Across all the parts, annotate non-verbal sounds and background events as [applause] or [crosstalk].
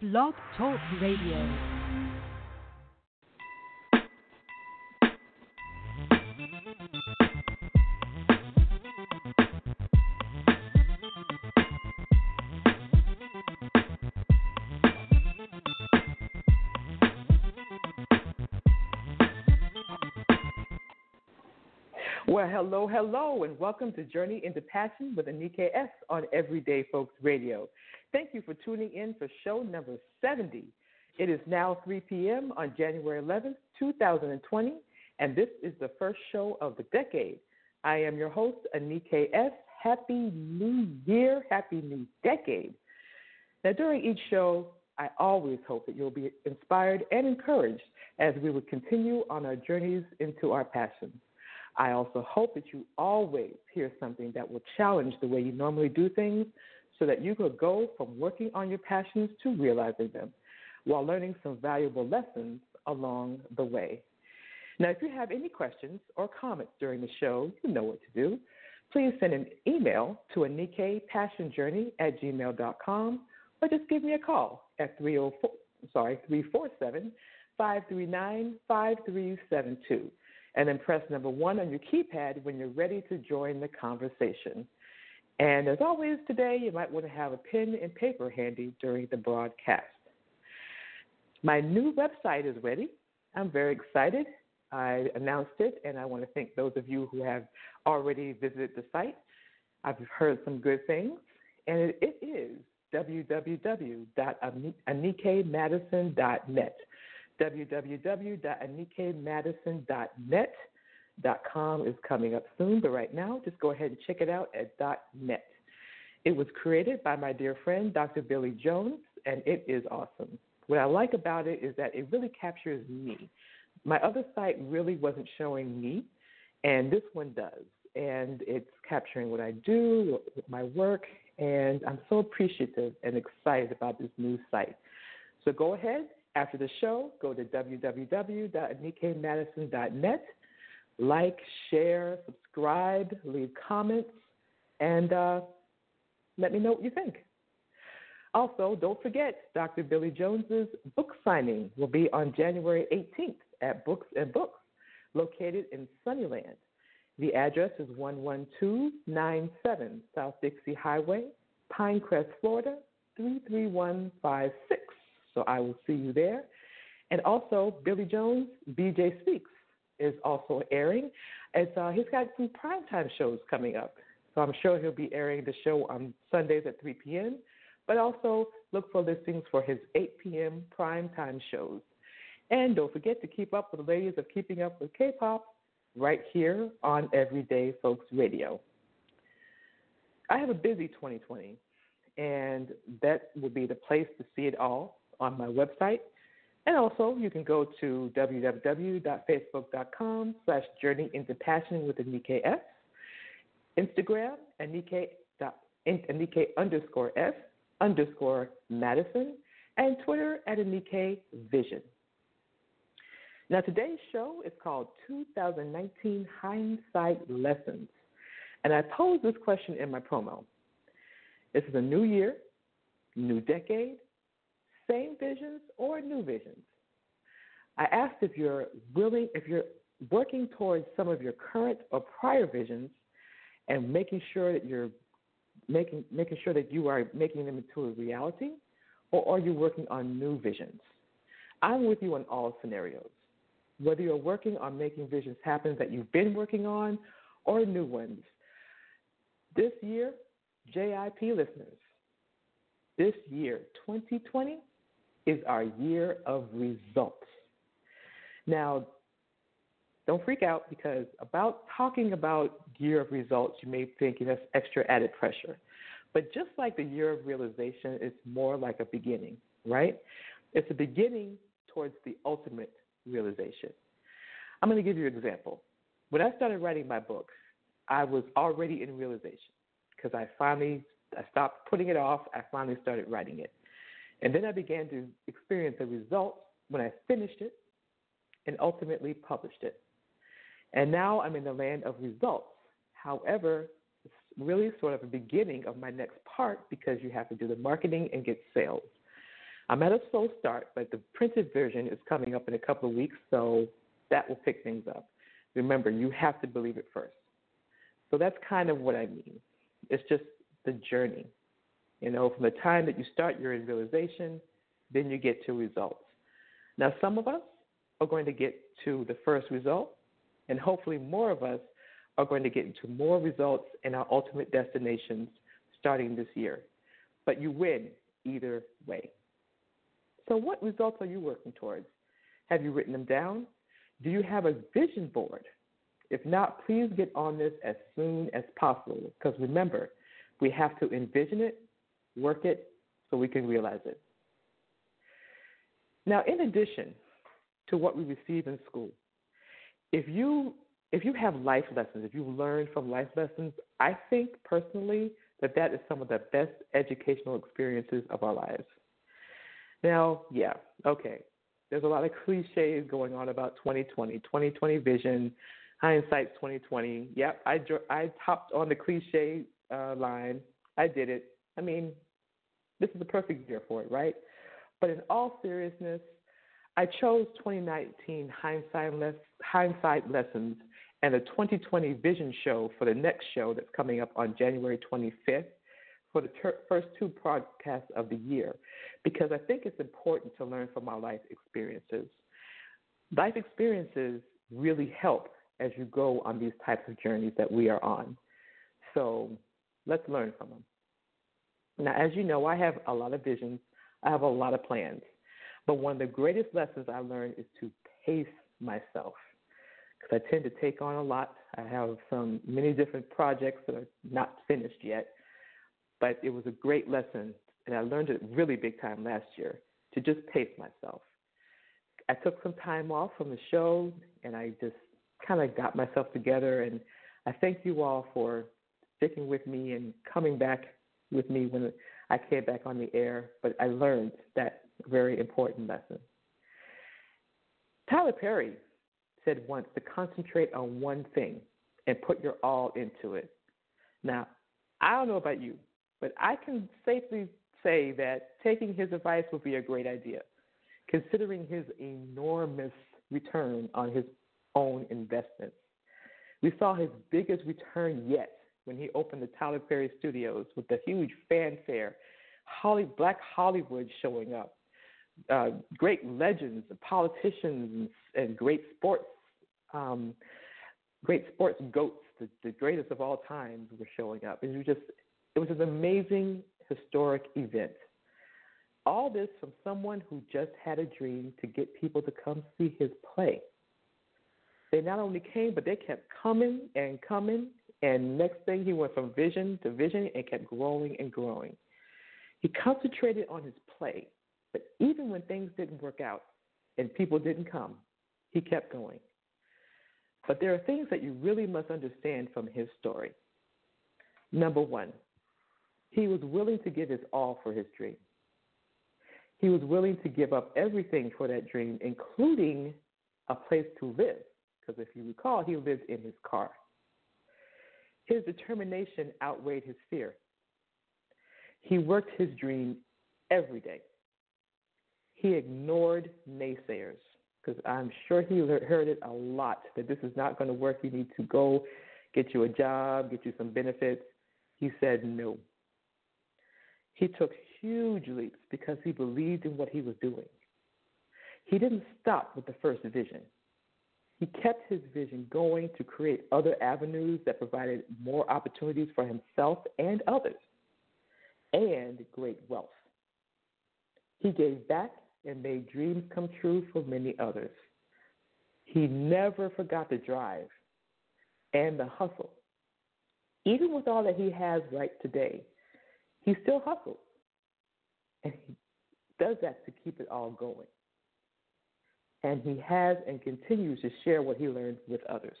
Blog Talk Radio. Well, hello, hello, and welcome to Journey into Passion with Anika S on Everyday Folks Radio. Thank you for tuning in for show number 70. It is now 3 p.m. on January 11th, 2020, and this is the first show of the decade. I am your host, Anika S. Happy New Year, Happy New Decade. Now, during each show, I always hope that you'll be inspired and encouraged as we will continue on our journeys into our passions. I also hope that you always hear something that will challenge the way you normally do things so that you could go from working on your passions to realizing them while learning some valuable lessons along the way. Now, if you have any questions or comments during the show, you know what to do. Please send an email to anikapassionjourney at gmail.com or just give me a call at 304, sorry, 347 539 5372 and then press number one on your keypad when you're ready to join the conversation. And as always, today you might want to have a pen and paper handy during the broadcast. My new website is ready. I'm very excited. I announced it, and I want to thank those of you who have already visited the site. I've heard some good things, and it, is www.anikamadison.net www.anikamadison.net.com is coming up soon, but right now, just go ahead and check it out at dot .net. It was created by my dear friend, Dr. Billy Jones, and it is awesome. What I like about it is that it really captures me. My other site really wasn't showing me, and this one does. And it's capturing what I do, my work, and I'm so appreciative and excited about this new site. So go ahead, after the show, go to www.anikamadison.net, like, share, subscribe, leave comments, and uh, let me know what you think. Also, don't forget Dr. Billy Jones's book signing will be on January 18th at Books and Books, located in Suniland. The address is 11297 South Dixie Highway, Pinecrest, Florida 33156. So I will see you there. And also, Billy Jones, BJ Speaks, is also airing. Uh, he's got some primetime shows coming up. So I'm sure he'll be airing the show on Sundays at 3 p.m. But also look for listings for his 8 p.m. primetime shows. And don't forget to keep up with the ladies of Keeping Up with K pop right here on Everyday Folks Radio. I have a busy 2020, and that will be the place to see it all on my website. And also, you can go to www.facebook.com slash journey into passion with Anika S, Instagram, Anika, Anika underscore S underscore Madison, and Twitter at Anika Vision. Now, today's show is called 2019 Hindsight Lessons. And I posed this question in my promo. This is a new year, new decade, same visions or new visions. I asked if you're willing, if you're working towards some of your current or prior visions and making sure that you're making, making sure that you are making them into a reality, or are you working on new visions? I'm with you on all scenarios. Whether you're working on making visions happen that you've been working on or new ones. This year, JIP listeners, this year, 2020, is our year of results. Now, don't freak out because about talking about year of results, you may think that's extra added pressure. But just like the year of realization, it's more like a beginning, right? It's a beginning towards the ultimate realization. I'm going to give you an example. When I started writing my book, I was already in realization because I finally I stopped putting it off. I finally started writing it. And then I began to experience the results when I finished it and ultimately published it. And now I'm in the land of results. However, it's really sort of a beginning of my next part because you have to do the marketing and get sales. I'm at a slow start, but the printed version is coming up in a couple of weeks, so that will pick things up. Remember, you have to believe it first. So that's kind of what I mean. It's just the journey. You know, from the time that you start your realization, then you get to results. Now, some of us are going to get to the first result, and hopefully, more of us are going to get into more results in our ultimate destinations starting this year. But you win either way. So, what results are you working towards? Have you written them down? Do you have a vision board? If not, please get on this as soon as possible because remember, we have to envision it, work it, so we can realize it. Now, in addition to what we receive in school, if you if you have life lessons, if you learn from life lessons, I think personally that that is some of the best educational experiences of our lives. Now, yeah, okay. There's a lot of cliches going on about 2020, 2020 vision, hindsight 2020. Yep, I I hopped on the cliche uh, line. I did it. I mean, this is the perfect year for it, right? But in all seriousness, I chose 2019 hindsight, les- hindsight lessons and a 2020 vision show for the next show that's coming up on January 25th for the ter- first two podcasts of the year because I think it's important to learn from our life experiences. Life experiences really help as you go on these types of journeys that we are on. So let's learn from them. Now, as you know, I have a lot of visions, I have a lot of plans. But one of the greatest lessons I learned is to pace myself because I tend to take on a lot. I have some many different projects that are not finished yet, but it was a great lesson, and I learned it really big time last year to just pace myself. I took some time off from the show, and I just kind of got myself together. And I thank you all for sticking with me and coming back with me when I came back on the air. But I learned that very important lesson. Tyler Perry said once to concentrate on one thing and put your all into it. Now, I don't know about you, but I can safely say that taking his advice would be a great idea, considering his enormous return on his own investments. We saw his biggest return yet when he opened the Tyler Perry Studios with the huge fanfare, Holly, Black Hollywood showing up, uh, great legends, and politicians, and great sports, um, great sports goats, the, the greatest of all times, were showing up. It was just, it was an amazing historic event. All this from someone who just had a dream to get people to come see his play. They not only came, but they kept coming and coming. And next thing, he went from vision to vision and kept growing and growing. He concentrated on his play, but even when things didn't work out and people didn't come, he kept going. But there are things that you really must understand from his story. Number one, he was willing to give his all for his dream. He was willing to give up everything for that dream, including a place to live, because if you recall, he lived in his car. His determination outweighed his fear. He worked his dream every day. He ignored naysayers because I'm sure he heard it a lot that this is not going to work. You need to go get you a job, get you some benefits. He said no. He took huge leaps because he believed in what he was doing. He didn't stop with the first vision. He kept his vision going to create other avenues that provided more opportunities for himself and others, and great wealth. He gave back and made dreams come true for many others. He never forgot the drive and the hustle. Even with all that he has right today, he still hustles. And he does that to keep it all going. And he has and continues to share what he learned with others.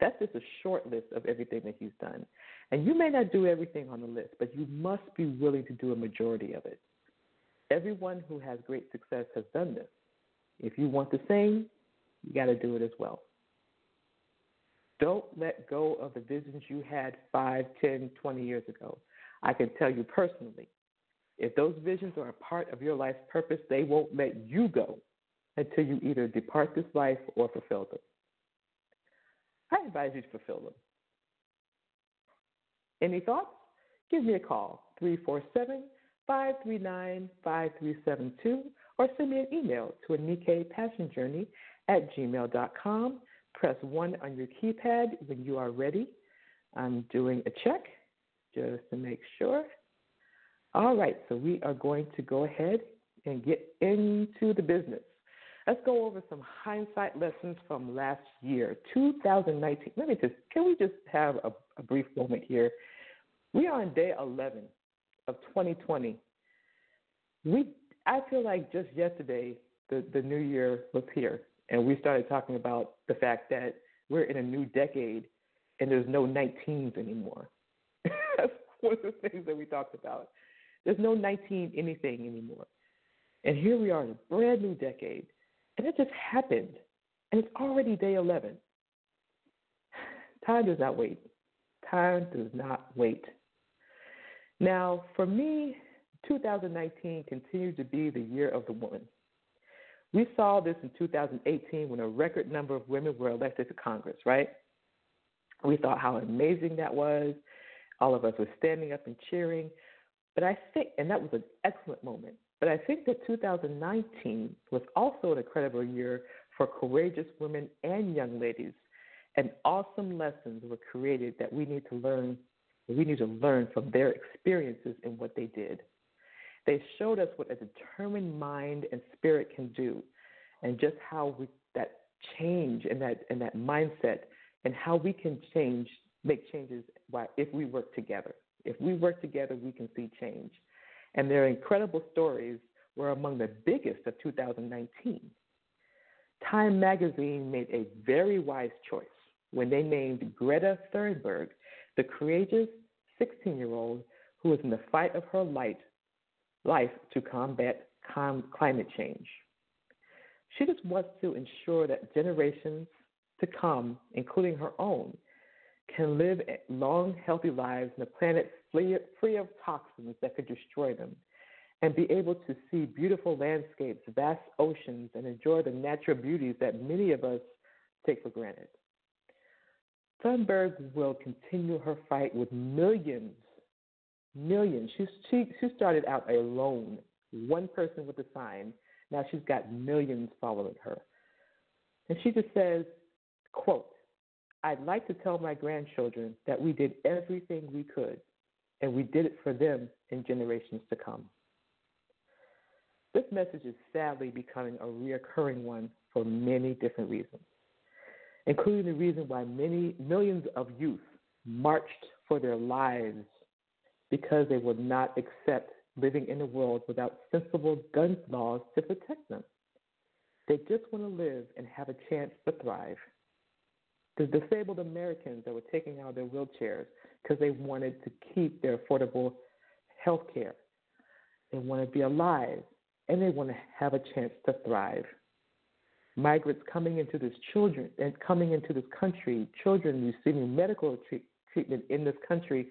That's just a short list of everything that he's done. And you may not do everything on the list, but you must be willing to do a majority of it. Everyone who has great success has done this. If you want the same, you got to do it as well. Don't let go of the visions you had 5, 10, 20 years ago. I can tell you personally, If those visions are a part of your life's purpose, they won't let you go until you either depart this life or fulfill them. I advise you to fulfill them. Any thoughts? Give me a call, 347 539 5372, or send me an email to Anika Passion Journey at gmail.com. Press 1 on your keypad when you are ready. I'm doing a check just to make sure. All right, so we are going to go ahead and get into the business. Let's go over some hindsight lessons from last year, 2019. Let me just, can we just have a, a brief moment here? We are on day 11 of 2020. We, I feel like just yesterday the, the new year was here, and we started talking about the fact that we're in a new decade and there's no 19s anymore. [laughs] That's one of the things that we talked about. There's no 19 anything anymore. And here we are in a brand new decade. And it just happened. And it's already day 11. Time does not wait. Time does not wait. Now, for me, 2019 continued to be the year of the woman. We saw this in 2018 when a record number of women were elected to Congress, right? We thought how amazing that was. All of us were standing up and cheering. But I think, and that was an excellent moment. But I think that 2019 was also an incredible year for courageous women and young ladies. And awesome lessons were created that we need to learn. We need to learn from their experiences and what they did. They showed us what a determined mind and spirit can do, and just how we, that change and that and that mindset, and how we can change, make changes if we work together. If we work together, we can see change and their incredible stories were among the biggest of 2019. Time magazine made a very wise choice when they named Greta Thunberg the courageous 16 year old who is in the fight of her life, life to combat com- climate change. She just wants to ensure that generations to come, including her own, can live long, healthy lives on a planet free, free of toxins that could destroy them, and be able to see beautiful landscapes, vast oceans, and enjoy the natural beauties that many of us take for granted. Thunberg will continue her fight with millions, millions. She's, she, she started out alone, one person with a sign. Now she's got millions following her. And she just says, quote, I'd like to tell my grandchildren that we did everything we could, and we did it for them in generations to come. This message is sadly becoming a reoccurring one for many different reasons, including the reason why many millions of youth marched for their lives because they would not accept living in a world without sensible gun laws to protect them. They just want to live and have a chance to thrive the disabled Americans that were taking out their wheelchairs because they wanted to keep their affordable health care. They want to be alive and they want to have a chance to thrive. Migrants coming into this children and coming into this country, children receiving medical treat, treatment in this country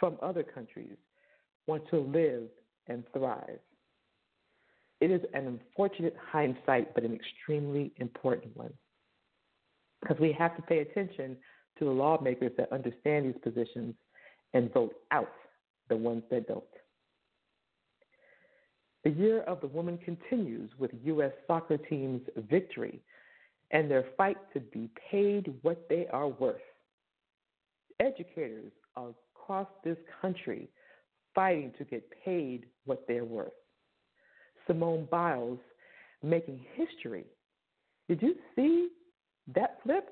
from other countries, want to live and thrive. It is an unfortunate hindsight, but an extremely important one because we have to pay attention to the lawmakers that understand these positions and vote out the ones that don't. The year of the woman continues with U.S. soccer team's victory and their fight to be paid what they are worth. Educators across this country fighting to get paid what they're worth. Simone Biles making history. Did you see that flip,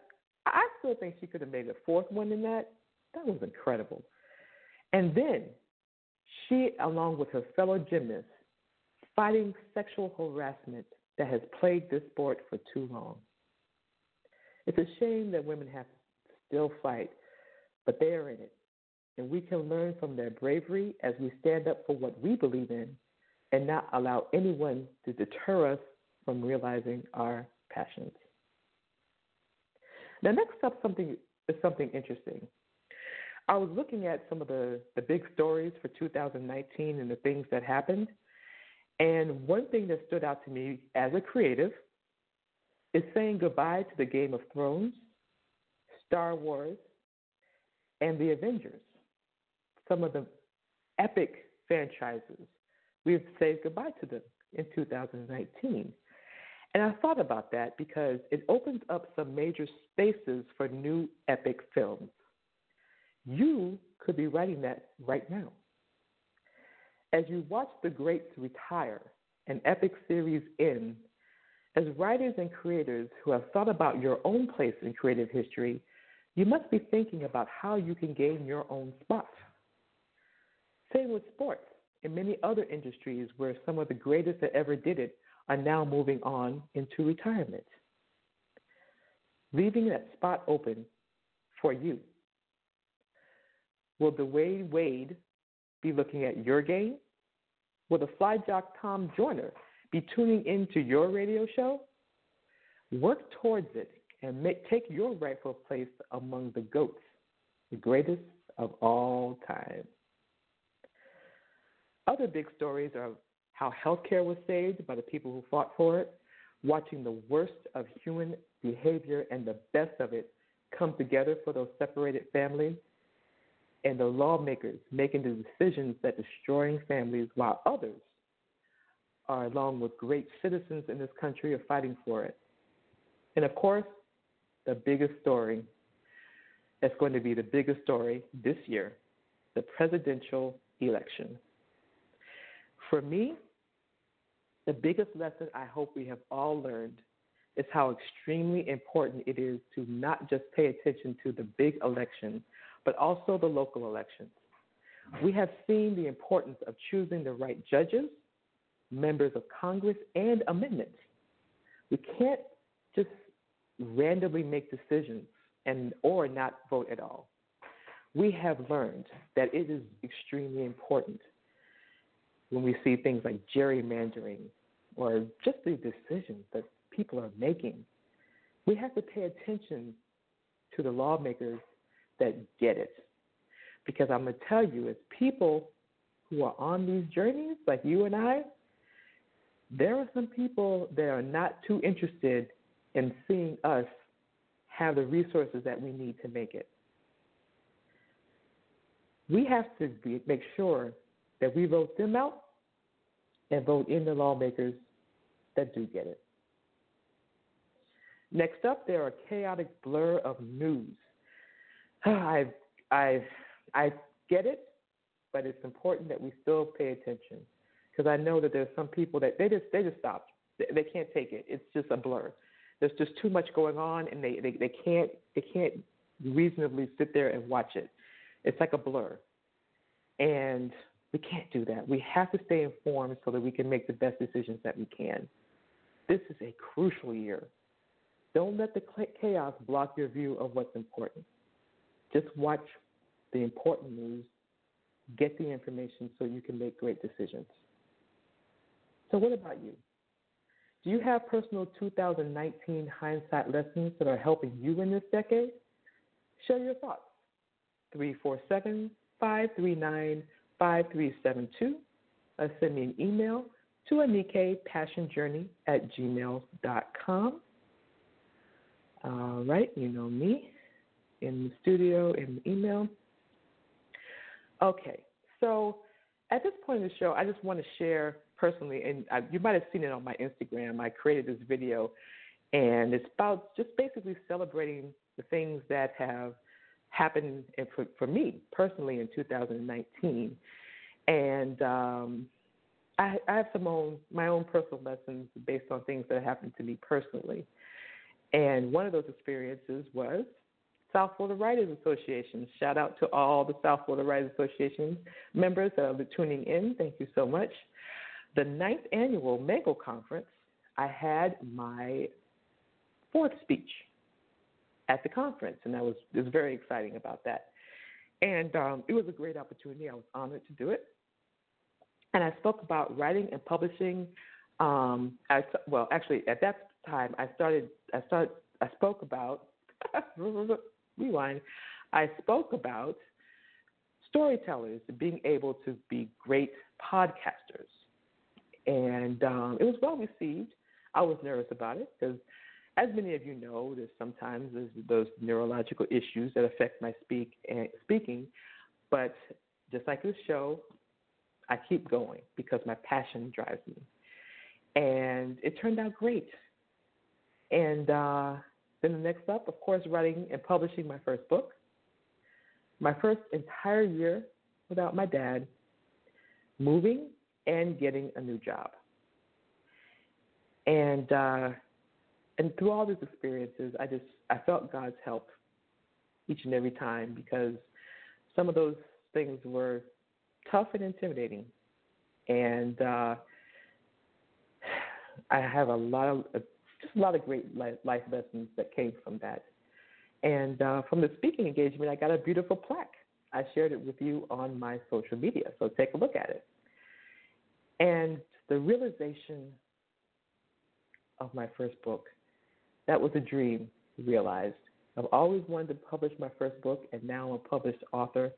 I still think she could have made a fourth one in that. That was incredible. And then she, along with her fellow gymnasts, fighting sexual harassment that has plagued this sport for too long. It's a shame that women have to still fight, but they are in it. And we can learn from their bravery as we stand up for what we believe in and not allow anyone to deter us from realizing our passions. Now, next up, something is something interesting. I was looking at some of the, the big stories for 2019 and the things that happened. And one thing that stood out to me as a creative is saying goodbye to the Game of Thrones, Star Wars, and the Avengers. Some of the epic franchises. We've said goodbye to them in 2019. And I thought about that because it opens up some major spaces for new epic films. You could be writing that right now. As you watch the greats retire and epic series end, as writers and creators who have thought about your own place in creative history, you must be thinking about how you can gain your own spot. Same with sports and many other industries where some of the greatest that ever did it are now moving on into retirement. Leaving that spot open for you. Will the Wade Wade be looking at your game? Will the fly jock Tom Joyner be tuning into your radio show? Work towards it and make, take your rightful place among the GOATs, the greatest of all time. Other big stories are how healthcare was saved by the people who fought for it, watching the worst of human behavior and the best of it come together for those separated families, and the lawmakers making the decisions that destroying families while others are, along with great citizens in this country, are fighting for it. And of course, the biggest story that's going to be the biggest story this year the presidential election. For me, the biggest lesson I hope we have all learned is how extremely important it is to not just pay attention to the big elections, but also the local elections. We have seen the importance of choosing the right judges, members of Congress, and amendments. We can't just randomly make decisions and or not vote at all. We have learned that it is extremely important when we see things like gerrymandering or just the decisions that people are making. We have to pay attention to the lawmakers that get it. Because I'm going to tell you, as people who are on these journeys, like you and I, there are some people that are not too interested in seeing us have the resources that we need to make it. We have to be, make sure that we vote them out and vote in the lawmakers that do get it. Next up, there are chaotic blur of news. [sighs] I, I, I get it, but it's important that we still pay attention because I know that there's some people that they just they just stop. They, they can't take it. It's just a blur. There's just too much going on, and they, they they can't they can't reasonably sit there and watch it. It's like a blur, and we can't do that. We have to stay informed so that we can make the best decisions that we can. This is a crucial year. Don't let the chaos block your view of what's important. Just watch the important news, get the information so you can make great decisions. So, what about you? Do you have personal 2019 hindsight lessons that are helping you in this decade? Share your thoughts. 347 539 5372. Uh, send me an email to Anika Passion Journey at gmail.com. All right, you know me in the studio, in the email. Okay, so at this point in the show, I just want to share personally, and I, you might have seen it on my Instagram. I created this video, and it's about just basically celebrating the things that have happened for, for me personally in 2019. And um, I, I have some own my own personal lessons based on things that happened to me personally. And one of those experiences was South Florida Writers Association. Shout out to all the South Florida Writers Association members that are tuning in. Thank you so much. The ninth annual Mango Conference, I had my fourth speech at the conference, and I was, was very exciting about that. And um, it was a great opportunity. I was honored to do it and I spoke about writing and publishing. Um, I, well, actually, at that time, I started. I started. I spoke about. [laughs] rewind. I spoke about storytellers being able to be great podcasters. And um, it was well received. I was nervous about it because, as many of you know, there's sometimes there's those neurological issues that affect my speak and speaking. But just like this show, I keep going because my passion drives me. And it turned out great. And uh, then the next up, of course, writing and publishing my first book. My first entire year without my dad, moving and getting a new job. And uh, and through all these experiences, I just I felt God's help each and every time because some of those things were tough and intimidating, and uh, [sighs] I have a lot of just a lot of great life, life lessons that came from that. And uh, from the speaking engagement, I got a beautiful plaque. I shared it with you on my social media, so take a look at it. And the realization of my first book, that was a dream realized. I've always wanted to publish my first book, and now I'm a published author.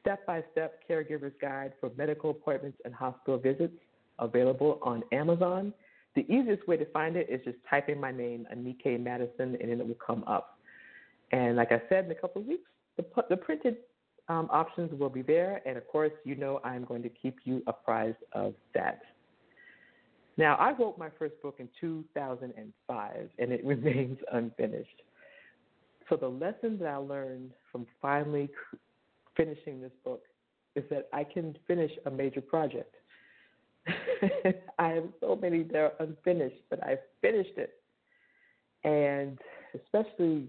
Step by step caregiver's guide for medical appointments and hospital visits, available on Amazon. The easiest way to find it is just type in my name, Anika Madison, and then it will come up. And like I said, in a couple of weeks, the, the printed um, options will be there. And of course, you know I'm going to keep you apprised of that. Now, I wrote my first book in 2005, and it [laughs] remains unfinished. So the lesson that I learned from finally finishing this book is that I can finish a major project. [laughs] I have so many that are unfinished, but I finished it. And especially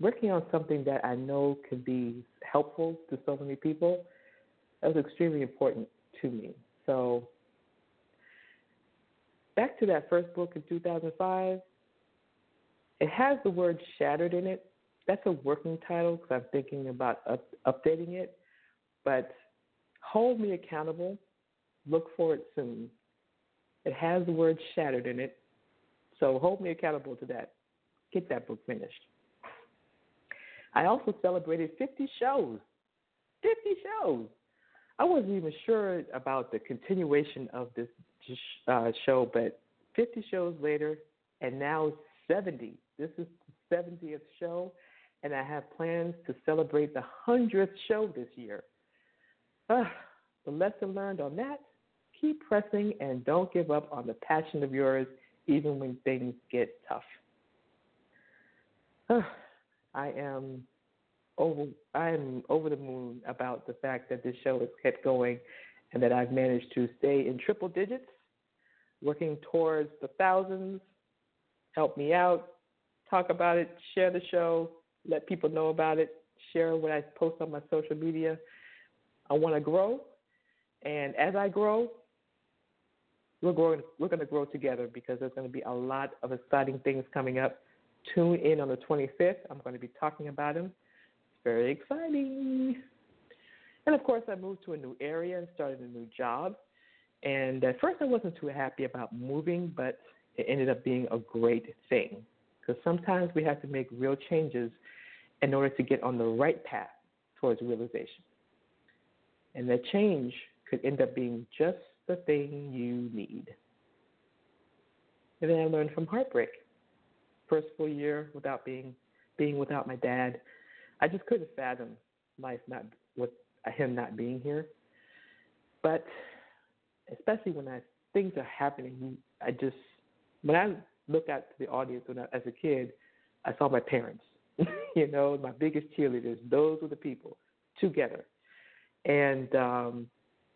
working on something that I know can be helpful to so many people, that was extremely important to me. So back to that first book in 2005, it has the word shattered in it. That's a working title because I'm thinking about up, updating it. But hold me accountable. Look for it soon. It has the word shattered in it. So hold me accountable to that. Get that book finished. I also celebrated 50 shows. 50 shows. I wasn't even sure about the continuation of this uh, show, but 50 shows later, and now 70. This is the 70th show, and I have plans to celebrate the 100th show this year. Uh, the lesson learned on that keep pressing and don't give up on the passion of yours, even when things get tough. Uh, [sighs] I am over I'm over the moon about the fact that this show has kept going and that I've managed to stay in triple digits, working towards the thousands. Help me out, talk about it, share the show, let people know about it, share what I post on my social media. I want to grow, and as I grow, we're growing. We're going to grow together because there's going to be a lot of exciting things coming up. Tune in on the 25th. I'm going to be talking about them very exciting. And of course, I moved to a new area and started a new job. And at first, I wasn't too happy about moving, but it ended up being a great thing because sometimes we have to make real changes in order to get on the right path towards realization. And that change could end up being just the thing you need. And then I learned from heartbreak. First full year without being being without my dad, I just couldn't fathom life not with him not being here. But especially when I things are happening, I just when I look at the audience when I, as a kid, I saw my parents. [laughs] you know, my biggest cheerleaders. Those were the people together. And um,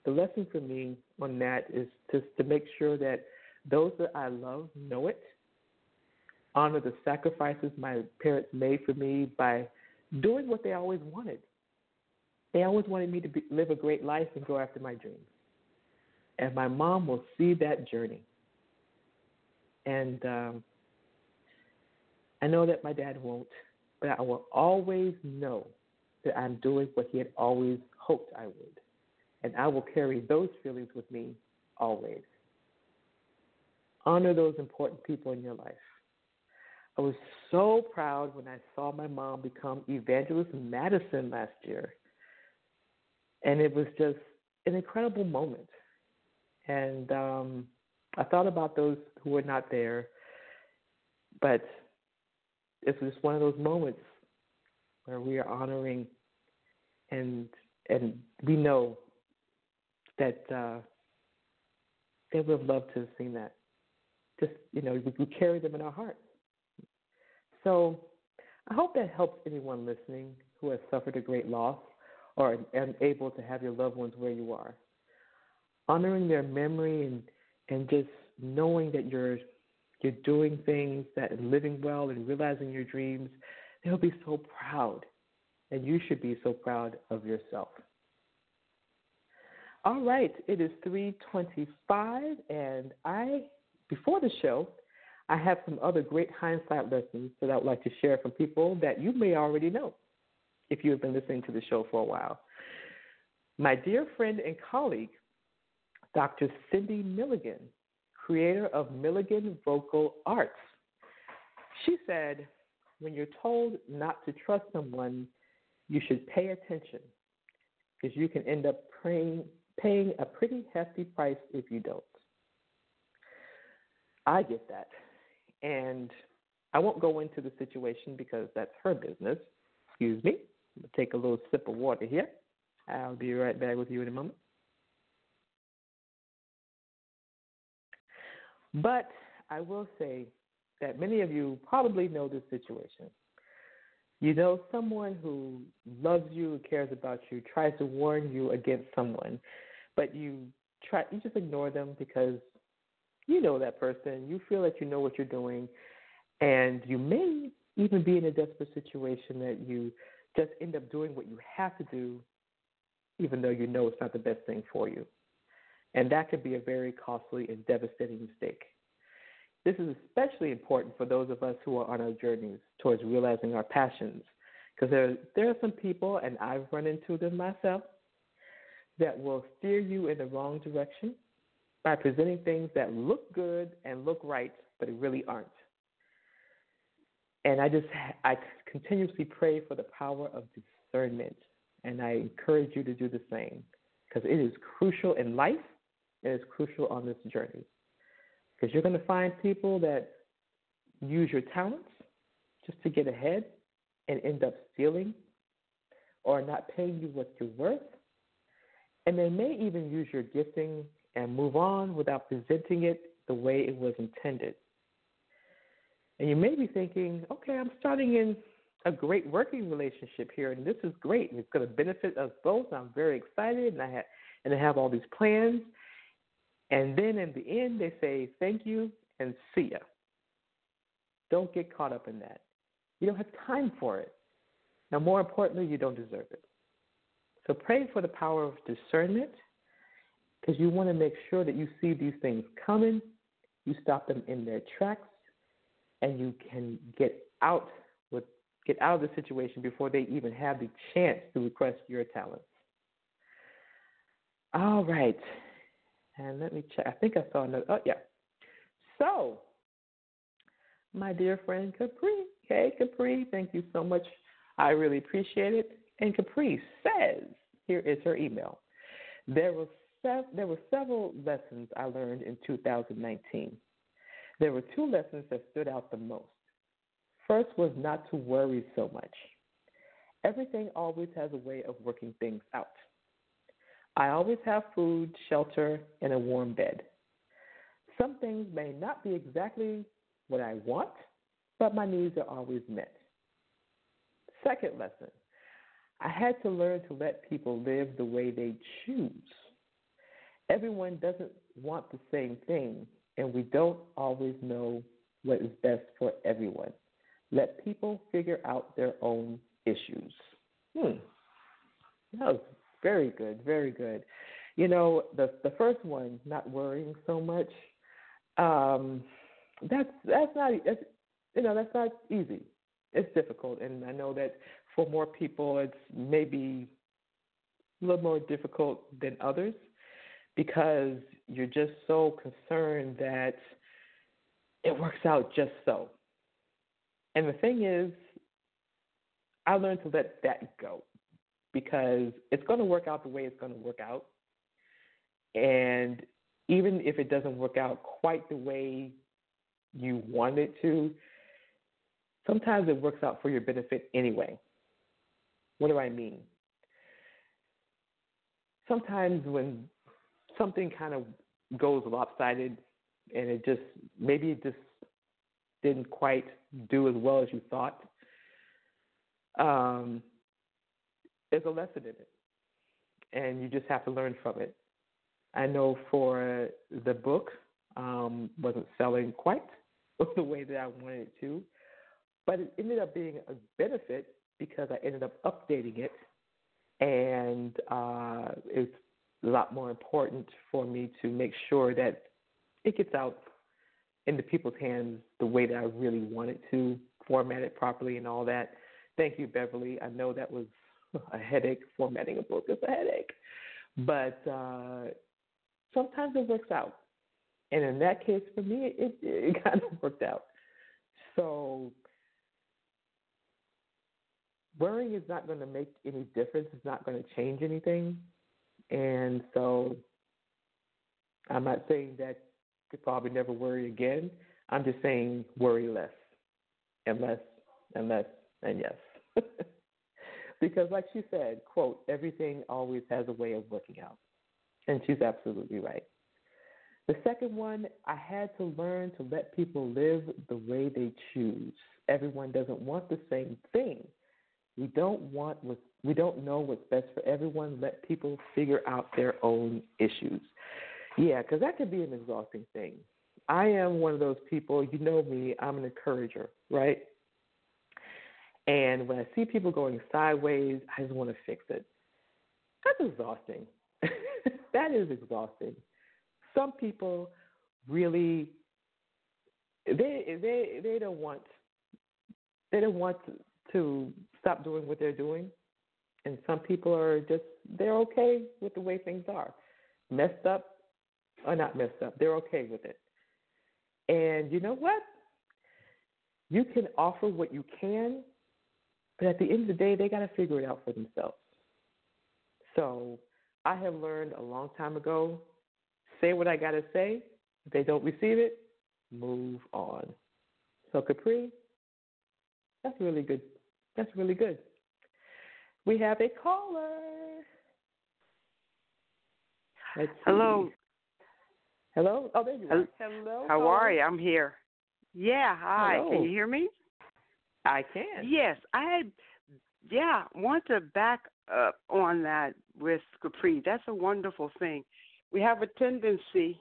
the lesson for me on that is just to make sure that those that I love know it. Honor the sacrifices my parents made for me by doing what they always wanted. They always wanted me to be, live a great life and go after my dreams. And my mom will see that journey. And um, I know that my dad won't, but I will always know that I'm doing what he had always hoped I would. And I will carry those feelings with me always. Honor those important people in your life. I was so proud when I saw my mom become Evangelist Madison last year. And it was just an incredible moment. And um, I thought about those who were not there, but it was one of those moments where we are honoring and and we know that uh, they would have loved to have seen that. Just you know, we, we carry them in our hearts. So I hope that helps anyone listening who has suffered a great loss or unable to have your loved ones where you are. Honoring their memory and and just knowing that you're you're doing things that and living well and realizing your dreams, they'll be so proud. And you should be so proud of yourself. All right, it is 325 and I before the show, I have some other great hindsight lessons that I would like to share from people that you may already know if you have been listening to the show for a while. My dear friend and colleague, Dr. Cindy Milligan, creator of Milligan Vocal Arts, she said, when you're told not to trust someone, you should pay attention because you can end up paying, paying a pretty hefty price if you don't. I get that. And I won't go into the situation because that's her business. Excuse me. take a little sip of water here. I'll be right back with you in a moment. But I will say that many of you probably know this situation. You know someone who loves you cares about you, tries to warn you against someone, but you try you just ignore them because you know that person, you feel that you know what you're doing, and you may even be in a desperate situation that you just end up doing what you have to do, even though you know it's not the best thing for you. And that could be a very costly and devastating mistake. This is especially important for those of us who are on our journeys towards realizing our passions, because there, there are some people, and I've run into them myself, that will steer you in the wrong direction by presenting things that look good and look right, but really aren't. And I just, I continuously pray for the power of discernment, and I encourage you to do the same because it is crucial in life. And It is crucial on this journey because you're going to find people that use your talents just to get ahead and end up stealing or not paying you what you're worth. And they may even use your gifting and move on without presenting it the way it was intended. And you may be thinking, okay, I'm starting in a great working relationship here, and this is great, and it's going to benefit us both. I'm very excited, and I have and I have all these plans. And then in the end, they say thank you and see ya. Don't get caught up in that. You don't have time for it. Now, more importantly, you don't deserve it. So pray for the power of discernment because you want to make sure that you see these things coming, you stop them in their tracks, and you can get out with get out of the situation before they even have the chance to request your talents. All right. And let me check. I think I saw another. Oh, yeah. So, my dear friend Capri. Hey, Capri, thank you so much. I really appreciate it. And Capri says, here is her email. There was sev- there were several lessons I learned in 2019. There were two lessons that stood out the most. First was not to worry so much. Everything always has a way of working things out. I always have food, shelter, and a warm bed. Some things may not be exactly what I want, but my needs are always met. Second lesson I had to learn to let people live the way they choose everyone doesn't want the same thing, and we don't always know what is best for everyone. Let people figure out their own issues. Hmm. That was very good, very good. You know, the the first one, not worrying so much. Um, that's that's not that's, you know that's not easy. It's difficult, and I know that for more people, it's maybe a little more difficult than others because you're just so concerned that it works out just so. And the thing is, I learned to let that go. because it's going to work out the way it's going to work out. And even if it doesn't work out quite the way you want it to, sometimes it works out for your benefit anyway. What do I mean? Sometimes when something kind of goes lopsided and it just maybe it just didn't quite do as well as you thought, um, there's a lesson in it. And you just have to learn from it. I know for the book, um, wasn't selling quite [laughs] the way that I wanted it to, but it ended up being a benefit because I ended up updating it, and uh, it's a lot more important for me to make sure that it gets out into people's hands the way that I really want it to, format it properly, and all that. Thank you, Beverly. I know that was [laughs] a headache. Formatting a book is a headache, but uh, sometimes it works out. And in that case, for me, it, it [laughs] kind of worked out. So worrying is not going to make any difference. It's not going to change anything. And so I'm not saying that you could probably never worry again. I'm just saying worry less and less and less and yes. [laughs] because like she said, quote, everything always has a way of working out. And she's absolutely right. The second one, I had to learn to let people live the way they choose. Everyone doesn't want the same thing. We don't want what we don't know what's best for everyone. Let people figure out their own issues. Yeah, because that can be an exhausting thing. I am one of those people. You know me. I'm an encourager, right? And when I see people going sideways, I just want to fix it. That's exhausting. [laughs] that is exhausting. Some people really they they they don't want they don't want to, to stop doing what they're doing, and some people are just they're okay with the way things are, messed up or not messed up. They're okay with it. And you know what? You can offer what you can, but at the end of the day, they got to figure it out for themselves. So I have learned a long time ago say what I got to say. If they don't receive it, move on. So, Capri, that's really good. That's really good. We have a caller. Hello. Hello. Oh, there you are. Hello. How caller. are you? I'm here. Yeah. Hi. Hello. Can you hear me? I can. Yes. I. Yeah. Want to back up on that with Capri. That's a wonderful thing. We have a tendency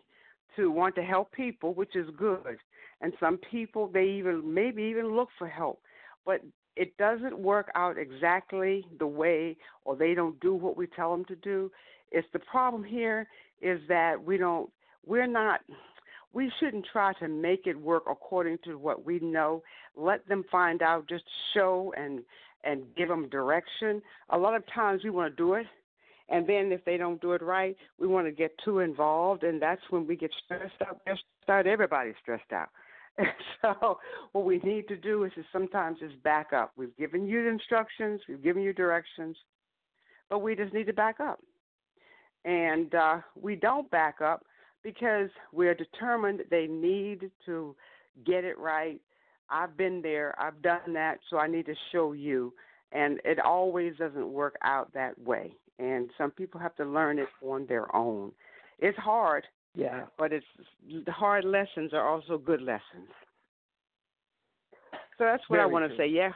to want to help people, which is good. And some people they even maybe even look for help. But it doesn't work out exactly the way or they don't do what we tell them to do. It's the problem here is that we don't we're not we shouldn't try to make it work according to what we know. Let them find out, just show and and give them direction. A lot of times we want to do it, and then if they don't do it right, we want to get too involved, and that's when we get stressed out. Start everybody's stressed out. And [laughs] so what we need to do is, is sometimes just back up. We've given you the instructions, we've given you directions, but we just need to back up. And uh, we don't back up because we're determined they need to get it right. I've been there, I've done that, so I need to show you. And it always doesn't work out that way. And some people have to learn it on their own. It's hard, yeah. But it's the hard lessons are also good lessons. So that's what Very I want true. to say. Yeah,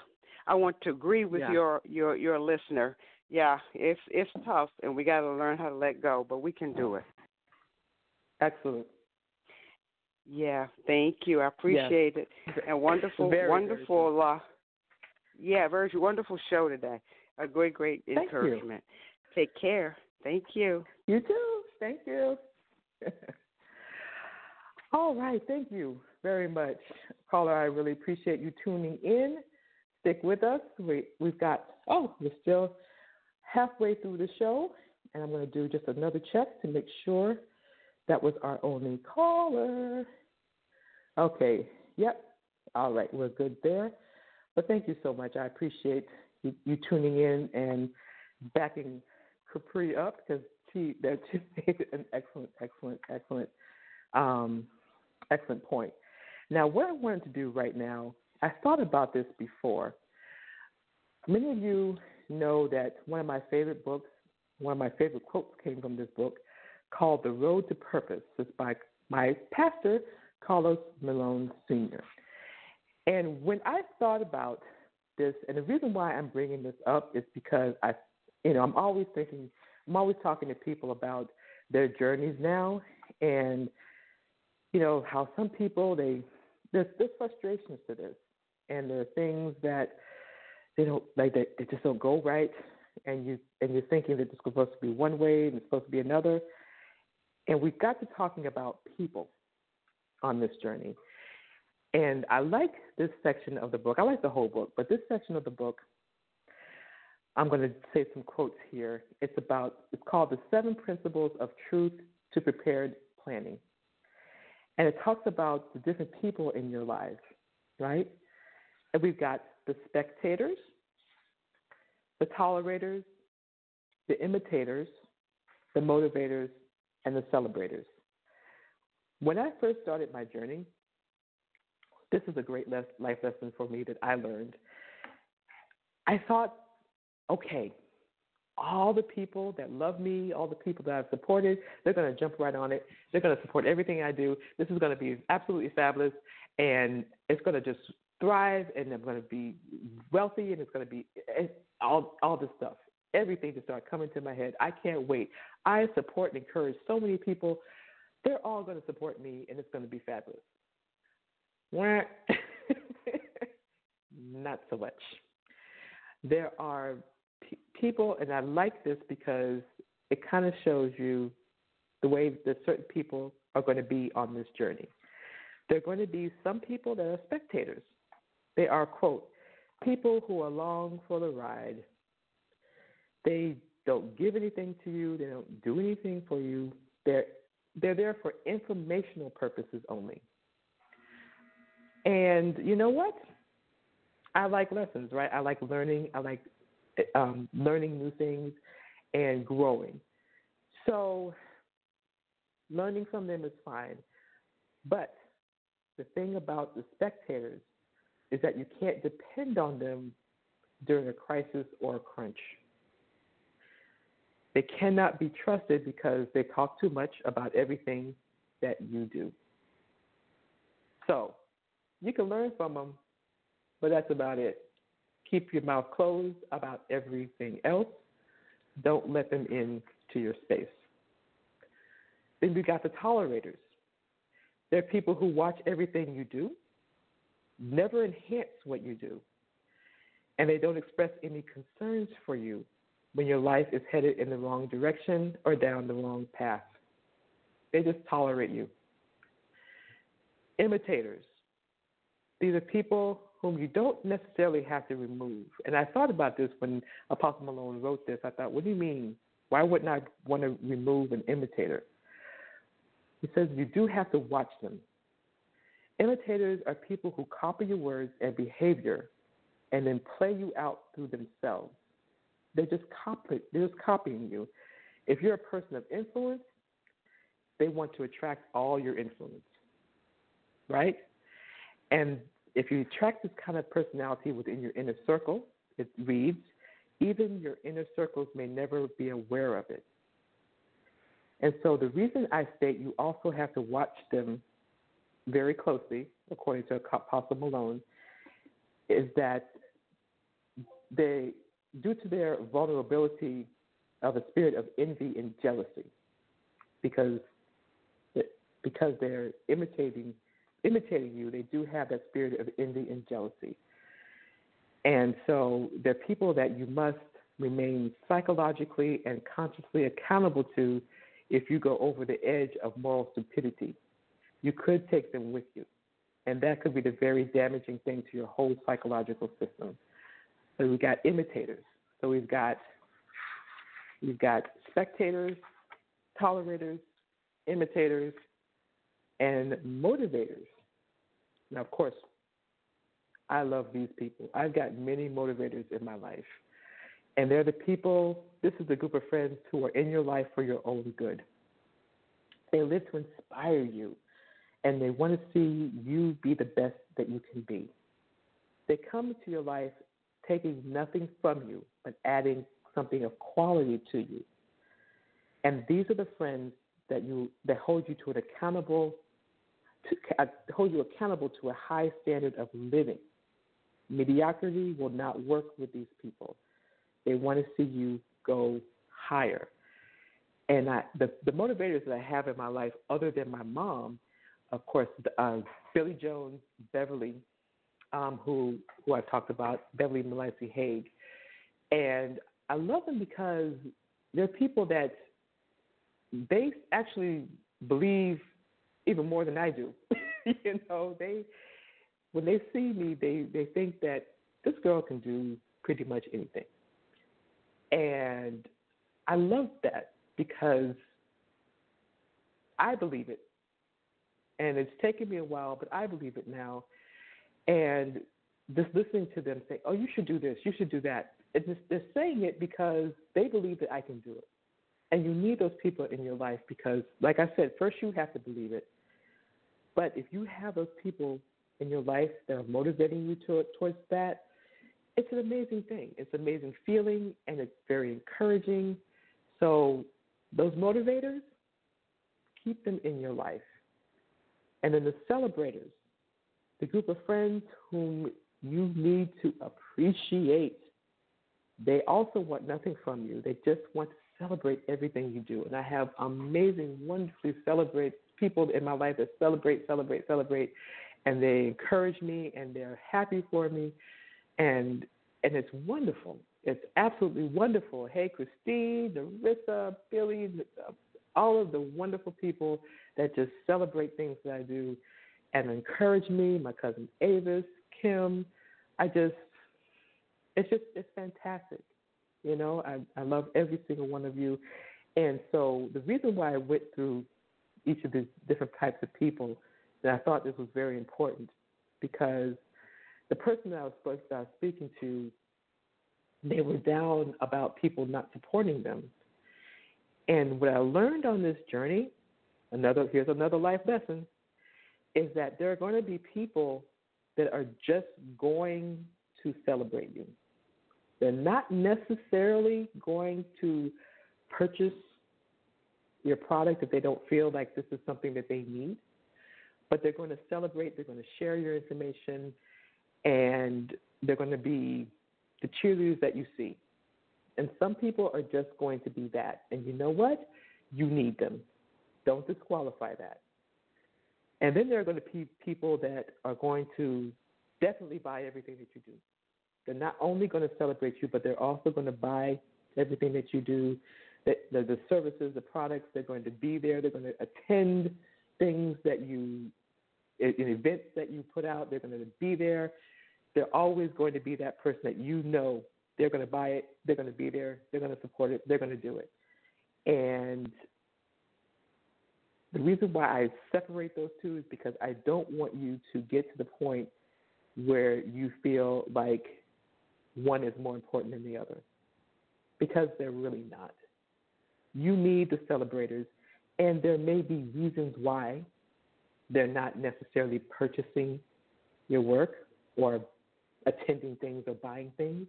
I want to agree with Yeah. your your your listener. Yeah, it's it's tough, and we got to learn how to let go, but we can do it. Excellent. Yeah, thank you. I appreciate it. And wonderful, Very, very wonderful. uh, yeah, very wonderful show today. A great, great Thank you. encouragement. Take care. Thank you. You too. Thank you. [laughs] All right. Thank you very much, caller. I really appreciate you tuning in. Stick with us. We, we've got, oh, we're still halfway through the show, and I'm going to do just another check to make sure that was our only caller. Okay. Yep. All right. We're good there. But thank you so much. I appreciate you, you tuning in and backing Capri up because she that [laughs] she made an excellent, excellent, excellent, um, excellent point. Now, what I wanted to do right now, I thought about this before. Many of you know that one of my favorite books, one of my favorite quotes came from this book called The Road to Purpose. It's by my pastor, Carlos Malone Sr. And when I thought about this, and the reason why I'm bringing this up is because I, you know, I'm always thinking, I'm always talking to people about their journeys now, and you know how some people they there's there's frustrations to this, and there are things that they don't like they, they just don't go right, and you and you're thinking that it's supposed to be one way and it's supposed to be another, and we've got to talking about people on this journey. And I like this section of the book. I like the whole book, but this section of the book, I'm going to say some quotes here. It's about, it's called The Seven Principles of Truth to Prepared Planning. And it talks about the different people in your life, right? And we've got the spectators, the tolerators, the imitators, the motivators, and the celebrators. When I first started my journey, this is a great life lesson for me that I learned. I thought, okay, all the people that love me, all the people that I've supported, they're going to jump right on it. They're going to support everything I do. This is going to be absolutely fabulous, and it's going to just thrive, and I'm going to be wealthy, and it's going to be all all this stuff. Everything to start coming to my head. I can't wait. I support and encourage so many people. They're all going to support me, and it's going to be fabulous. [laughs] Not so much. There are people, and I like this because it kind of shows you the way that certain people are going to be on this journey. There are going to be some people that are spectators. They are, quote, people who are along for the ride. They don't give anything to you, they don't do anything for you. They're, they're there for informational purposes only. And you know what? I like lessons, right? I like learning. I like um, learning new things and growing. So learning from them is fine. But the thing about the spectators is that you can't depend on them during a crisis or a crunch. They cannot be trusted because they talk too much about everything that you do. So, you can learn from them, but that's about it. Keep your mouth closed about everything else. Don't let them into your space. Then we got the tolerators. They're people who watch everything you do, never enhance what you do, and they don't express any concerns for you when your life is headed in the wrong direction or down the wrong path. They just tolerate you. Imitators. These are people whom you don't necessarily have to remove. And I thought about this when Apostle Malone wrote this. I thought, what do you mean? Why wouldn't I want to remove an imitator? He says you do have to watch them. Imitators are people who copy your words and behavior and then play you out through themselves. They just copy they're just copying you. If you're a person of influence, they want to attract all your influence. Right? And if you attract this kind of personality within your inner circle, it reads, even your inner circles may never be aware of it. And so the reason I state you also have to watch them very closely, according to Apostle Malone, is that they, due to their vulnerability of a spirit of envy and jealousy, because because they're imitating imitating you, they do have that spirit of envy and jealousy. And so they're people that you must remain psychologically and consciously accountable to if you go over the edge of moral stupidity. You could take them with you. And that could be the very damaging thing to your whole psychological system. So we've got imitators. So we've got we've got spectators, tolerators, imitators, and motivators. Now, of course, I love these people. I've got many motivators in my life. And they're the people, this is the group of friends who are in your life for your own good. They live to inspire you, and they want to see you be the best that you can be. They come into your life taking nothing from you, but adding something of quality to you. And these are the friends that you that hold you to an accountable to uh, hold you accountable to a high standard of living. Mediocrity will not work with these people. They want to see you go higher. And I, the, the motivators that I have in my life, other than my mom, of course, uh, Billy Jones, Beverly, um, who who I've talked about, Beverly Melancey Haig, and I love them because they're people that they actually believe even more than I do. [laughs] you know, they when they see me, they they think that this girl can do pretty much anything, and I love that because I believe it, and it's taken me a while, but I believe it now, and just listening to them say, "Oh, you should do this, you should do that," it's just, they're saying it because they believe that I can do it. And you need those people in your life because, like I said, first you have to believe it. But if you have those people in your life that are motivating you to, towards that, it's an amazing thing. It's an amazing feeling and it's very encouraging. So, those motivators, keep them in your life. And then the celebrators, the group of friends whom you need to appreciate. They also want nothing from you. They just want to celebrate everything you do. And I have amazing, wonderfully celebrate people in my life that celebrate, celebrate, celebrate, and they encourage me and they're happy for me, and and it's wonderful. It's absolutely wonderful. Hey, Christine, Narissa, Billy, all of the wonderful people that just celebrate things that I do and encourage me. My cousin Avis, Kim, I just, it's just, it's fantastic. You know, I, I love every single one of you. And so the reason why I went through each of these different types of people, and I thought this was very important because the person that I was, that I was speaking to, they were down about people not supporting them. And what I learned on this journey, another here's another life lesson, is that there are going to be people that are just going to celebrate you. They're not necessarily going to purchase your product if they don't feel like this is something that they need, but they're going to celebrate, they're going to share your information, and they're going to be the cheerleaders that you see. And some people are just going to be that. And you know what? You need them. Don't disqualify that. And then there are going to be people that are going to definitely buy everything that you do. They're not only going to celebrate you, but they're also going to buy everything that you do, the, the, the services, the products. They're going to be there. They're going to attend things that you, in events that you put out. They're going to be there. They're always going to be that person that you know they're going to buy it. They're going to be there. They're going to support it. They're going to do it. And the reason why I separate those two is because I don't want you to get to the point where you feel like one is more important than the other because they're really not. You need the celebrators, and there may be reasons why they're not necessarily purchasing your work or attending things or buying things.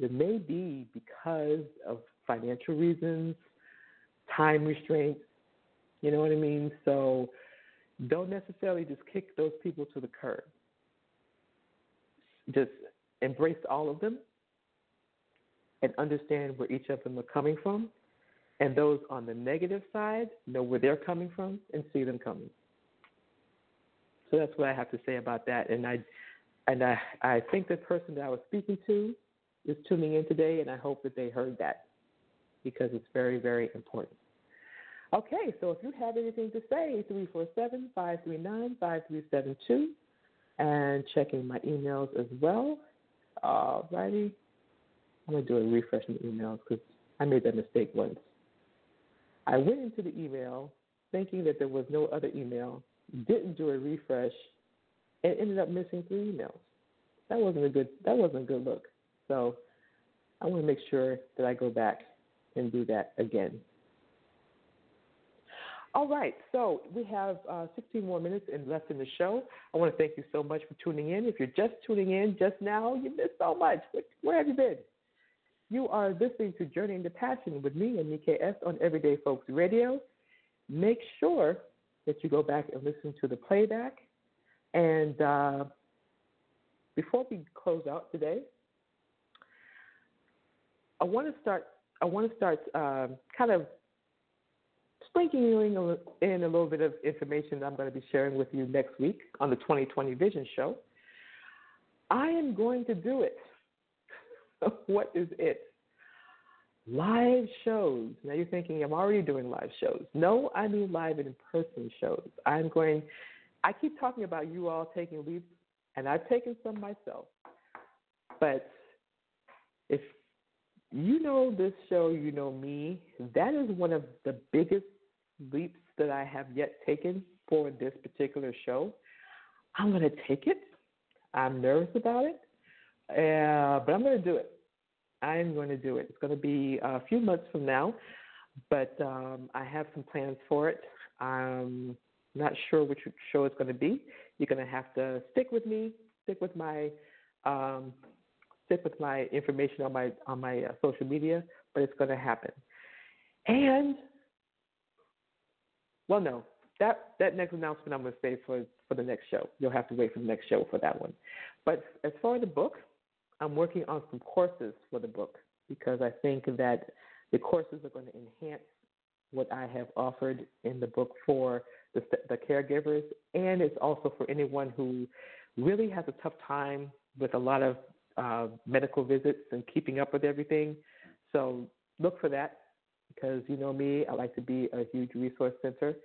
It may be because of financial reasons, time restraints, you know what I mean? So don't necessarily just kick those people to the curb. Just embrace all of them and understand where each of them are coming from. And those on the negative side know where they're coming from and see them coming. So that's what I have to say about that. And I and I, I think the person that I was speaking to is tuning in today and I hope that they heard that because it's very, very important. Okay, so if you have anything to say, 347 539 5372 and checking my emails as well. Uh, All righty. I'm going to do a refresh in the emails because I made that mistake once. I went into the email thinking that there was no other email, didn't do a refresh, and ended up missing three emails. That wasn't a good that wasn't a good look. So I want to make sure that I go back and do that again. All right, so we have uh, 16 more minutes and left in the show. I want to thank you so much for tuning in. If you're just tuning in just now, you missed so much. Where have you been? You are listening to Journey into Passion with Anika S. on Everyday Folks Radio. Make sure that you go back and listen to the playback. And uh, before we close out today, I want to start. I want to start um, kind of sprinkling in a little bit of information that I'm going to be sharing with you next week on the 2020 Vision Show. I am going to do it. [laughs] what is it? Live shows. Now you're thinking I'm already doing live shows. No, I mean live in person shows. I'm going, I keep talking about you all taking leaps, and I've taken some myself. But if you know this show, you know me, that is one of the biggest leaps that I have yet taken for this particular show. I'm going to take it. I'm nervous about it, uh, but I'm going to do it. I'm going to do it. It's going to be a few months from now, but um, I have some plans for it. I'm not sure which show it's going to be. You're going to have to stick with me, stick with my, um, stick with my information on my on my uh, social media, but it's going to happen. And well, no, that that next announcement I'm going to save for for the next show. You'll have to wait for the next show for that one. But as far as the book, I'm working on some courses for the book because I think that the courses are going to enhance what I have offered in the book for the, the caregivers, and it's also for anyone who really has a tough time with a lot of uh, medical visits and keeping up with everything. So look for that because you know me, I like to be a huge resource center.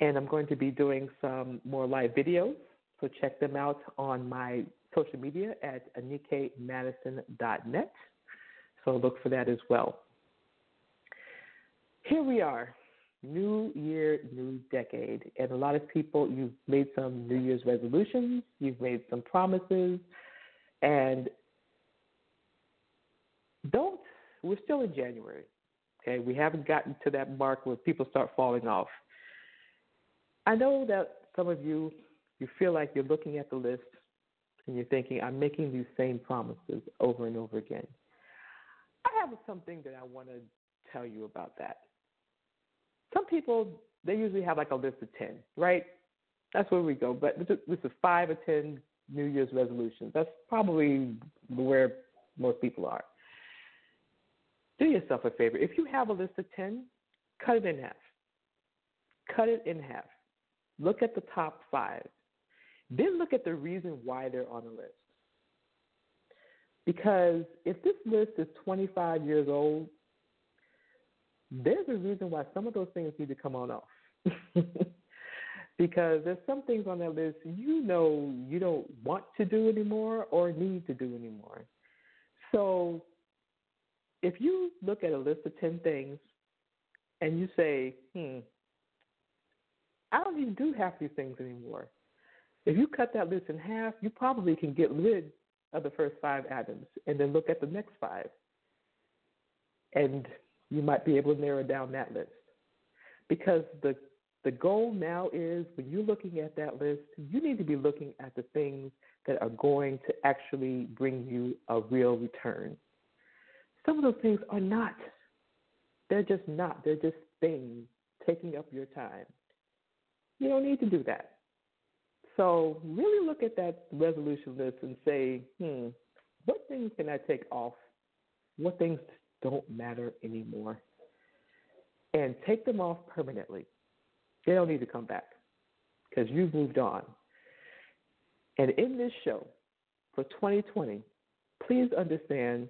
And I'm going to be doing some more live videos, so check them out on my social media at anikamadison.net. So look for that as well. Here we are, new year, new decade. And a lot of people, you've made some New Year's resolutions, you've made some promises, and don't, we're still in January. Okay, we haven't gotten to that mark where people start falling off. I know that some of you you feel like you're looking at the list and you're thinking, I'm making these same promises over and over again. I have something that I want to tell you about that. Some people they usually have like a list of ten, right? That's where we go. But this is five or ten New Year's resolutions. That's probably where most people are do yourself a favor. If you have a list of 10, cut it in half. Cut it in half. Look at the top five. Then look at the reason why they're on the list. Because if this list is 25 years old, there's a reason why some of those things need to come on off. [laughs] because there's some things on that list you know you don't want to do anymore or need to do anymore. So if you look at a list of 10 things and you say, hmm, I don't even do half these things anymore. If you cut that list in half, you probably can get rid of the first five items and then look at the next five. And you might be able to narrow down that list. Because the the goal now is when you're looking at that list, you need to be looking at the things that are going to actually bring you a real return. Some of those things are not. They're just not. They're just things taking up your time. You don't need to do that. So really look at that resolution list and say, hmm, what things can I take off? What things don't matter anymore? And take them off permanently. They don't need to come back because you've moved on. And in this show for 2020, please understand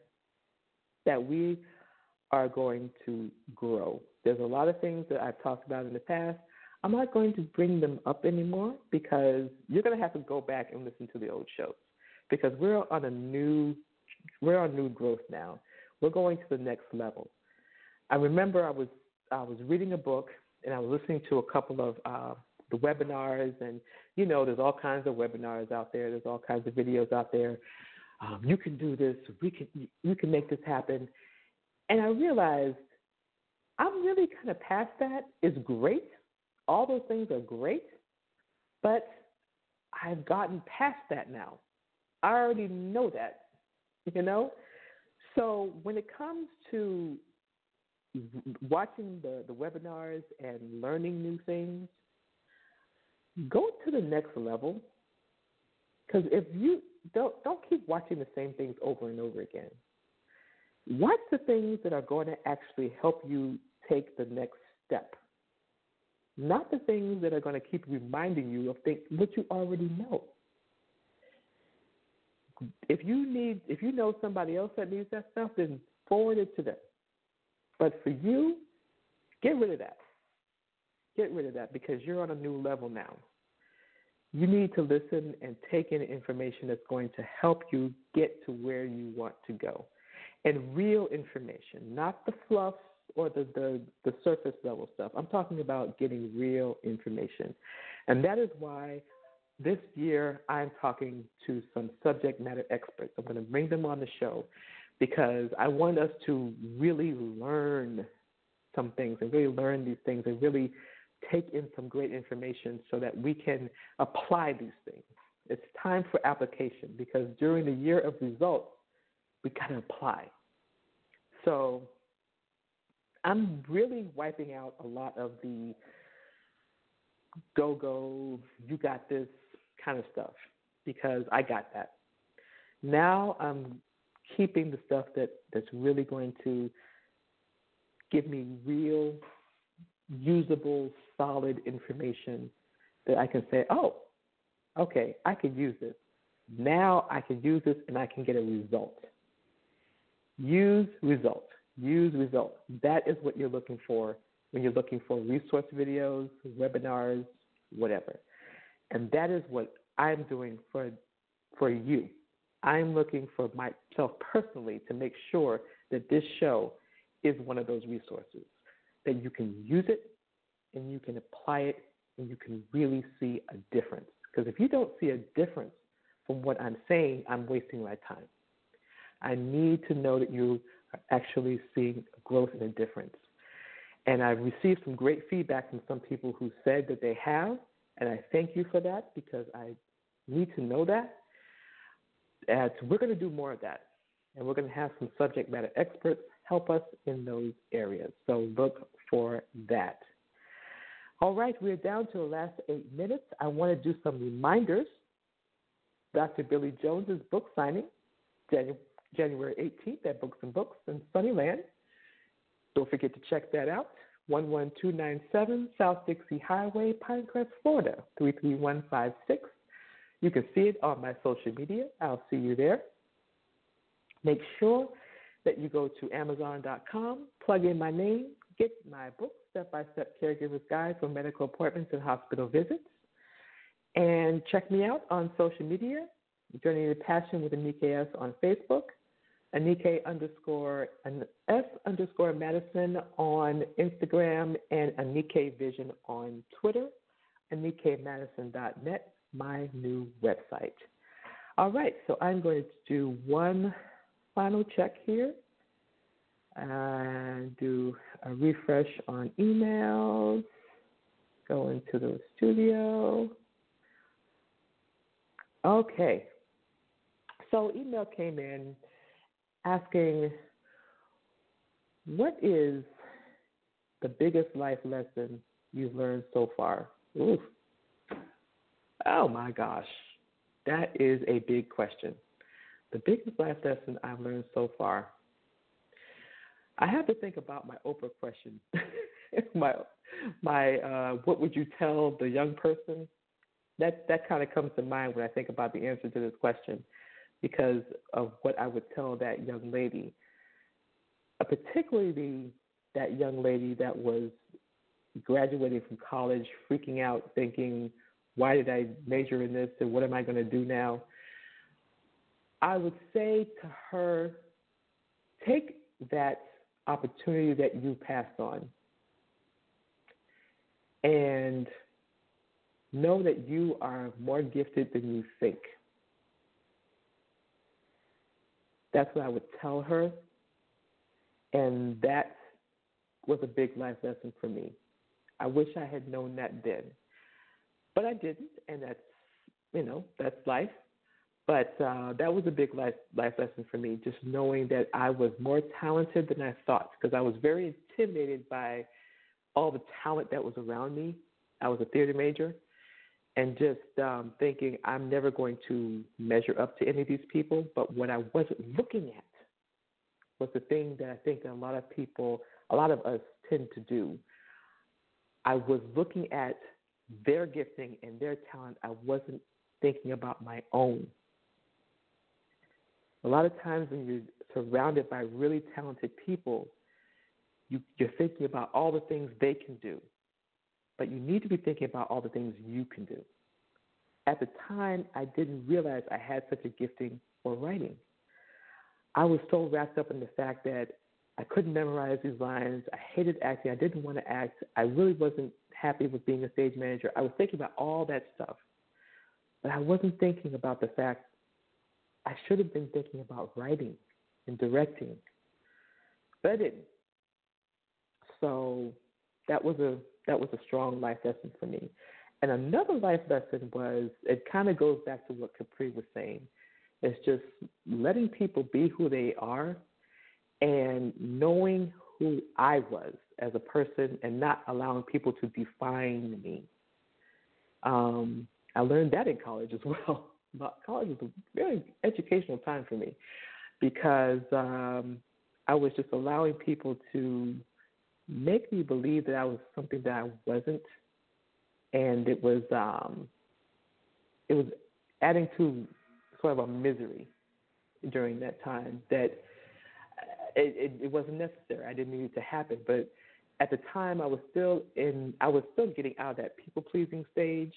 that we are going to grow. There's a lot of things that I've talked about in the past. I'm not going to bring them up anymore because you're going to have to go back and listen to the old shows because we're on a new we're on new growth now. We're going to the next level. I remember I was I was reading a book and I was listening to a couple of uh, the webinars and you know there's all kinds of webinars out there. There's all kinds of videos out there um, you can do this, we can, you can make this happen. And I realized I'm really kind of past that. It's great. All those things are great, but I've gotten past that now. I already know that, you know? So when it comes to watching the, the webinars and learning new things, go to the next level. Because if you don't don't keep watching the same things over and over again. Watch the things that are going to actually help you take the next step. Not the things that are going to keep reminding you of things what you already know. If you need if you know somebody else that needs that stuff, then forward it to them. But for you, get rid of that. Get rid of that because you're on a new level now. You need to listen and take in information that's going to help you get to where you want to go. And real information, not the fluff or the, the, the surface level stuff. I'm talking about getting real information. And that is why this year I'm talking to some subject matter experts. I'm going to bring them on the show because I want us to really learn some things and really learn these things and really take in some great information so that we can apply these things. It's time for application because during the year of results, we got to apply. So I'm really wiping out a lot of the go go, you got this kind of stuff because I got that. Now I'm keeping the stuff that, that's really going to give me real, usable, solid information that I can say, oh, okay, I can use this. Now I can use this and I can get a result. Use result. Use result. That is what you're looking for when you're looking for resource videos, webinars, whatever. And that is what I'm doing for for you. I'm looking for myself personally to make sure that this show is one of those resources that you can use it and you can apply it and you can really see a difference. Because if you don't see a difference from what I'm saying, I'm wasting my time. I need to know that you are actually seeing growth and a difference. And I've received some great feedback from some people who said that they have, and I thank you for that because I need to know that. And we're going to do more of that, and we're going to have some subject matter experts help us in those areas. So look for that. All right, we're down to the last eight minutes. I want to do some reminders. Dr. Billy Jones's book signing, January 18th at Books and Books in Suniland. Don't forget to check that out. 11297 South Dixie Highway, Pinecrest, Florida, 33156. You can see it on my social media. I'll see you there. Make sure that you go to Amazon.com, plug in my name, get my book, Step by Step Caregiver's Guide for Medical Appointments and Hospital Visits. And check me out on social media, Journey to Passion with Anika S on Facebook, Anika underscore S underscore Madison on Instagram, and Anika Vision on Twitter, AnikaMadison.net, my new website. All right, so I'm going to do one final check here and do a refresh on emails, go into the studio. Okay. So email came in asking what is the biggest life lesson you've learned so far? Oh my gosh. That is a big question. The biggest life lesson I've learned so far I have to think about my Oprah question. [laughs] my my uh, what would you tell the young person? That that kind of comes to mind when I think about the answer to this question, because of what I would tell that young lady, uh, particularly that young lady that was graduating from college, freaking out, thinking, "Why did I major in this? And what am I going to do now?" I would say to her, take that opportunity that you passed on. And know that you are more gifted than you think. That's what I would tell her. And that was a big life lesson for me. I wish I had known that then. But I didn't, and that's, you know, that's life. But uh, that was a big life, life lesson for me, just knowing that I was more talented than I thought, because I was very intimidated by all the talent that was around me. I was a theater major, and just um, thinking I'm never going to measure up to any of these people. But what I wasn't looking at was the thing that I think a lot of people, a lot of us tend to do. I was looking at their gifting and their talent. I wasn't thinking about my own. A lot of times when you're surrounded by really talented people, you, you're thinking about all the things they can do, but you need to be thinking about all the things you can do. At the time, I didn't realize I had such a gifting for writing. I was so wrapped up in the fact that I couldn't memorize these lines. I hated acting. I didn't want to act. I really wasn't happy with being a stage manager. I was thinking about all that stuff. But I wasn't thinking about the fact I should have been thinking about writing and directing. But I didn't. So that was a that was a strong life lesson for me. And another life lesson was it kind of goes back to what Capri was saying. It's just letting people be who they are and knowing who I was as a person and not allowing people to define me. Um, I learned that in college as [laughs] well. But college was a very educational time for me because um, I was just allowing people to make me believe that I was something that I wasn't, and it was um, it was adding to sort of a misery during that time that it, it, it wasn't necessary. I didn't need it to happen, but at the time I was still in I was still getting out of that people pleasing stage,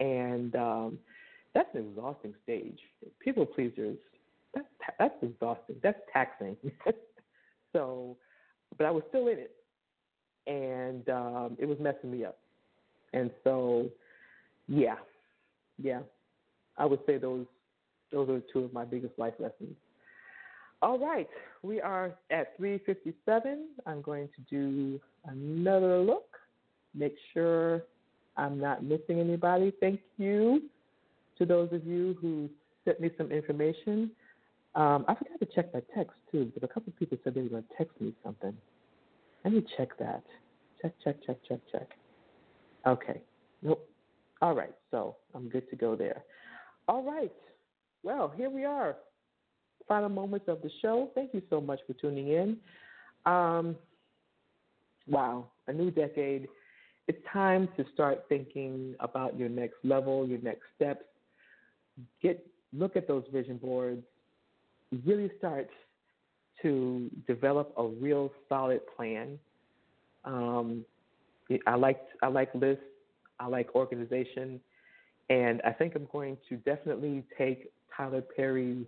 and um, that's an exhausting stage. People pleasers that's that's exhausting. That's taxing. [laughs] so but I was still in it, and um, it was messing me up. And so, yeah, yeah, I would say those those are two of my biggest life lessons. All right, we are at 3:57. I'm going to do another look, make sure I'm not missing anybody. Thank you to those of you who sent me some information. Um, I forgot to check my text too, but a couple of people said they were going to text me something. Let me check that. Check, check, check, check, check. Okay. Nope. All right. So I'm good to go there. All right. Well, here we are. Final moments of the show. Thank you so much for tuning in. Um, wow, a new decade. It's time to start thinking about your next level, your next steps. Get look at those vision boards really start to develop a real solid plan. Um, I like I like lists. I like organization, and I think I'm going to definitely take Tyler Perry's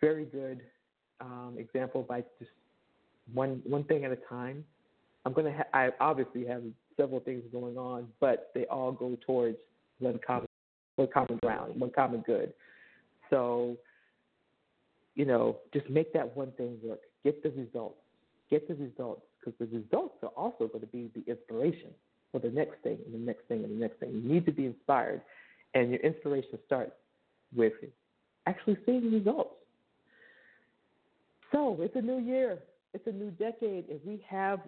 very good um, example by just one one thing at a time. I'm gonna ha- I obviously have several things going on, but they all go towards one common one common ground, one common good. So you know, just make that one thing work. Get the results. Get the results because the results are also going to be the inspiration for the next thing and the next thing and the next thing. You need to be inspired, and your inspiration starts with actually seeing results. So it's a new year. It's a new decade, and we have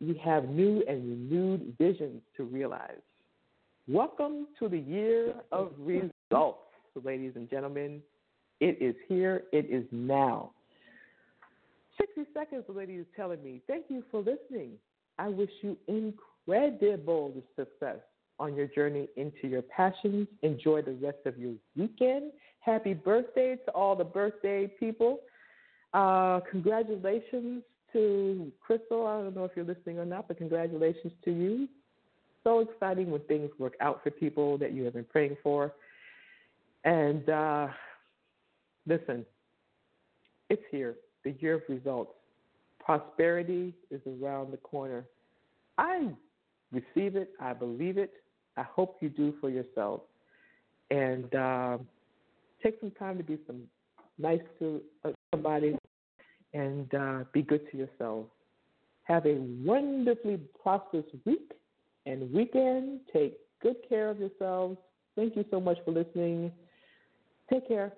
we, have new and renewed visions to realize. Welcome to the year of results, ladies and gentlemen. It is here. It is now. 60 seconds, the lady is telling me, Thank you for listening. I wish you incredible success on your journey into your passions. Enjoy the rest of your weekend. Happy birthday to all the birthday people. Uh, congratulations to Crystal. I don't know if you're listening or not, but congratulations to you. So exciting when things work out for people that you have been praying for. And uh, Listen, it's here, the year of results. Prosperity is around the corner. I receive it, I believe it. I hope you do for yourself. And uh, take some time to be some nice to uh, somebody, and uh, be good to yourself. Have a wonderfully prosperous week and weekend. Take good care of yourselves. Thank you so much for listening. Take care.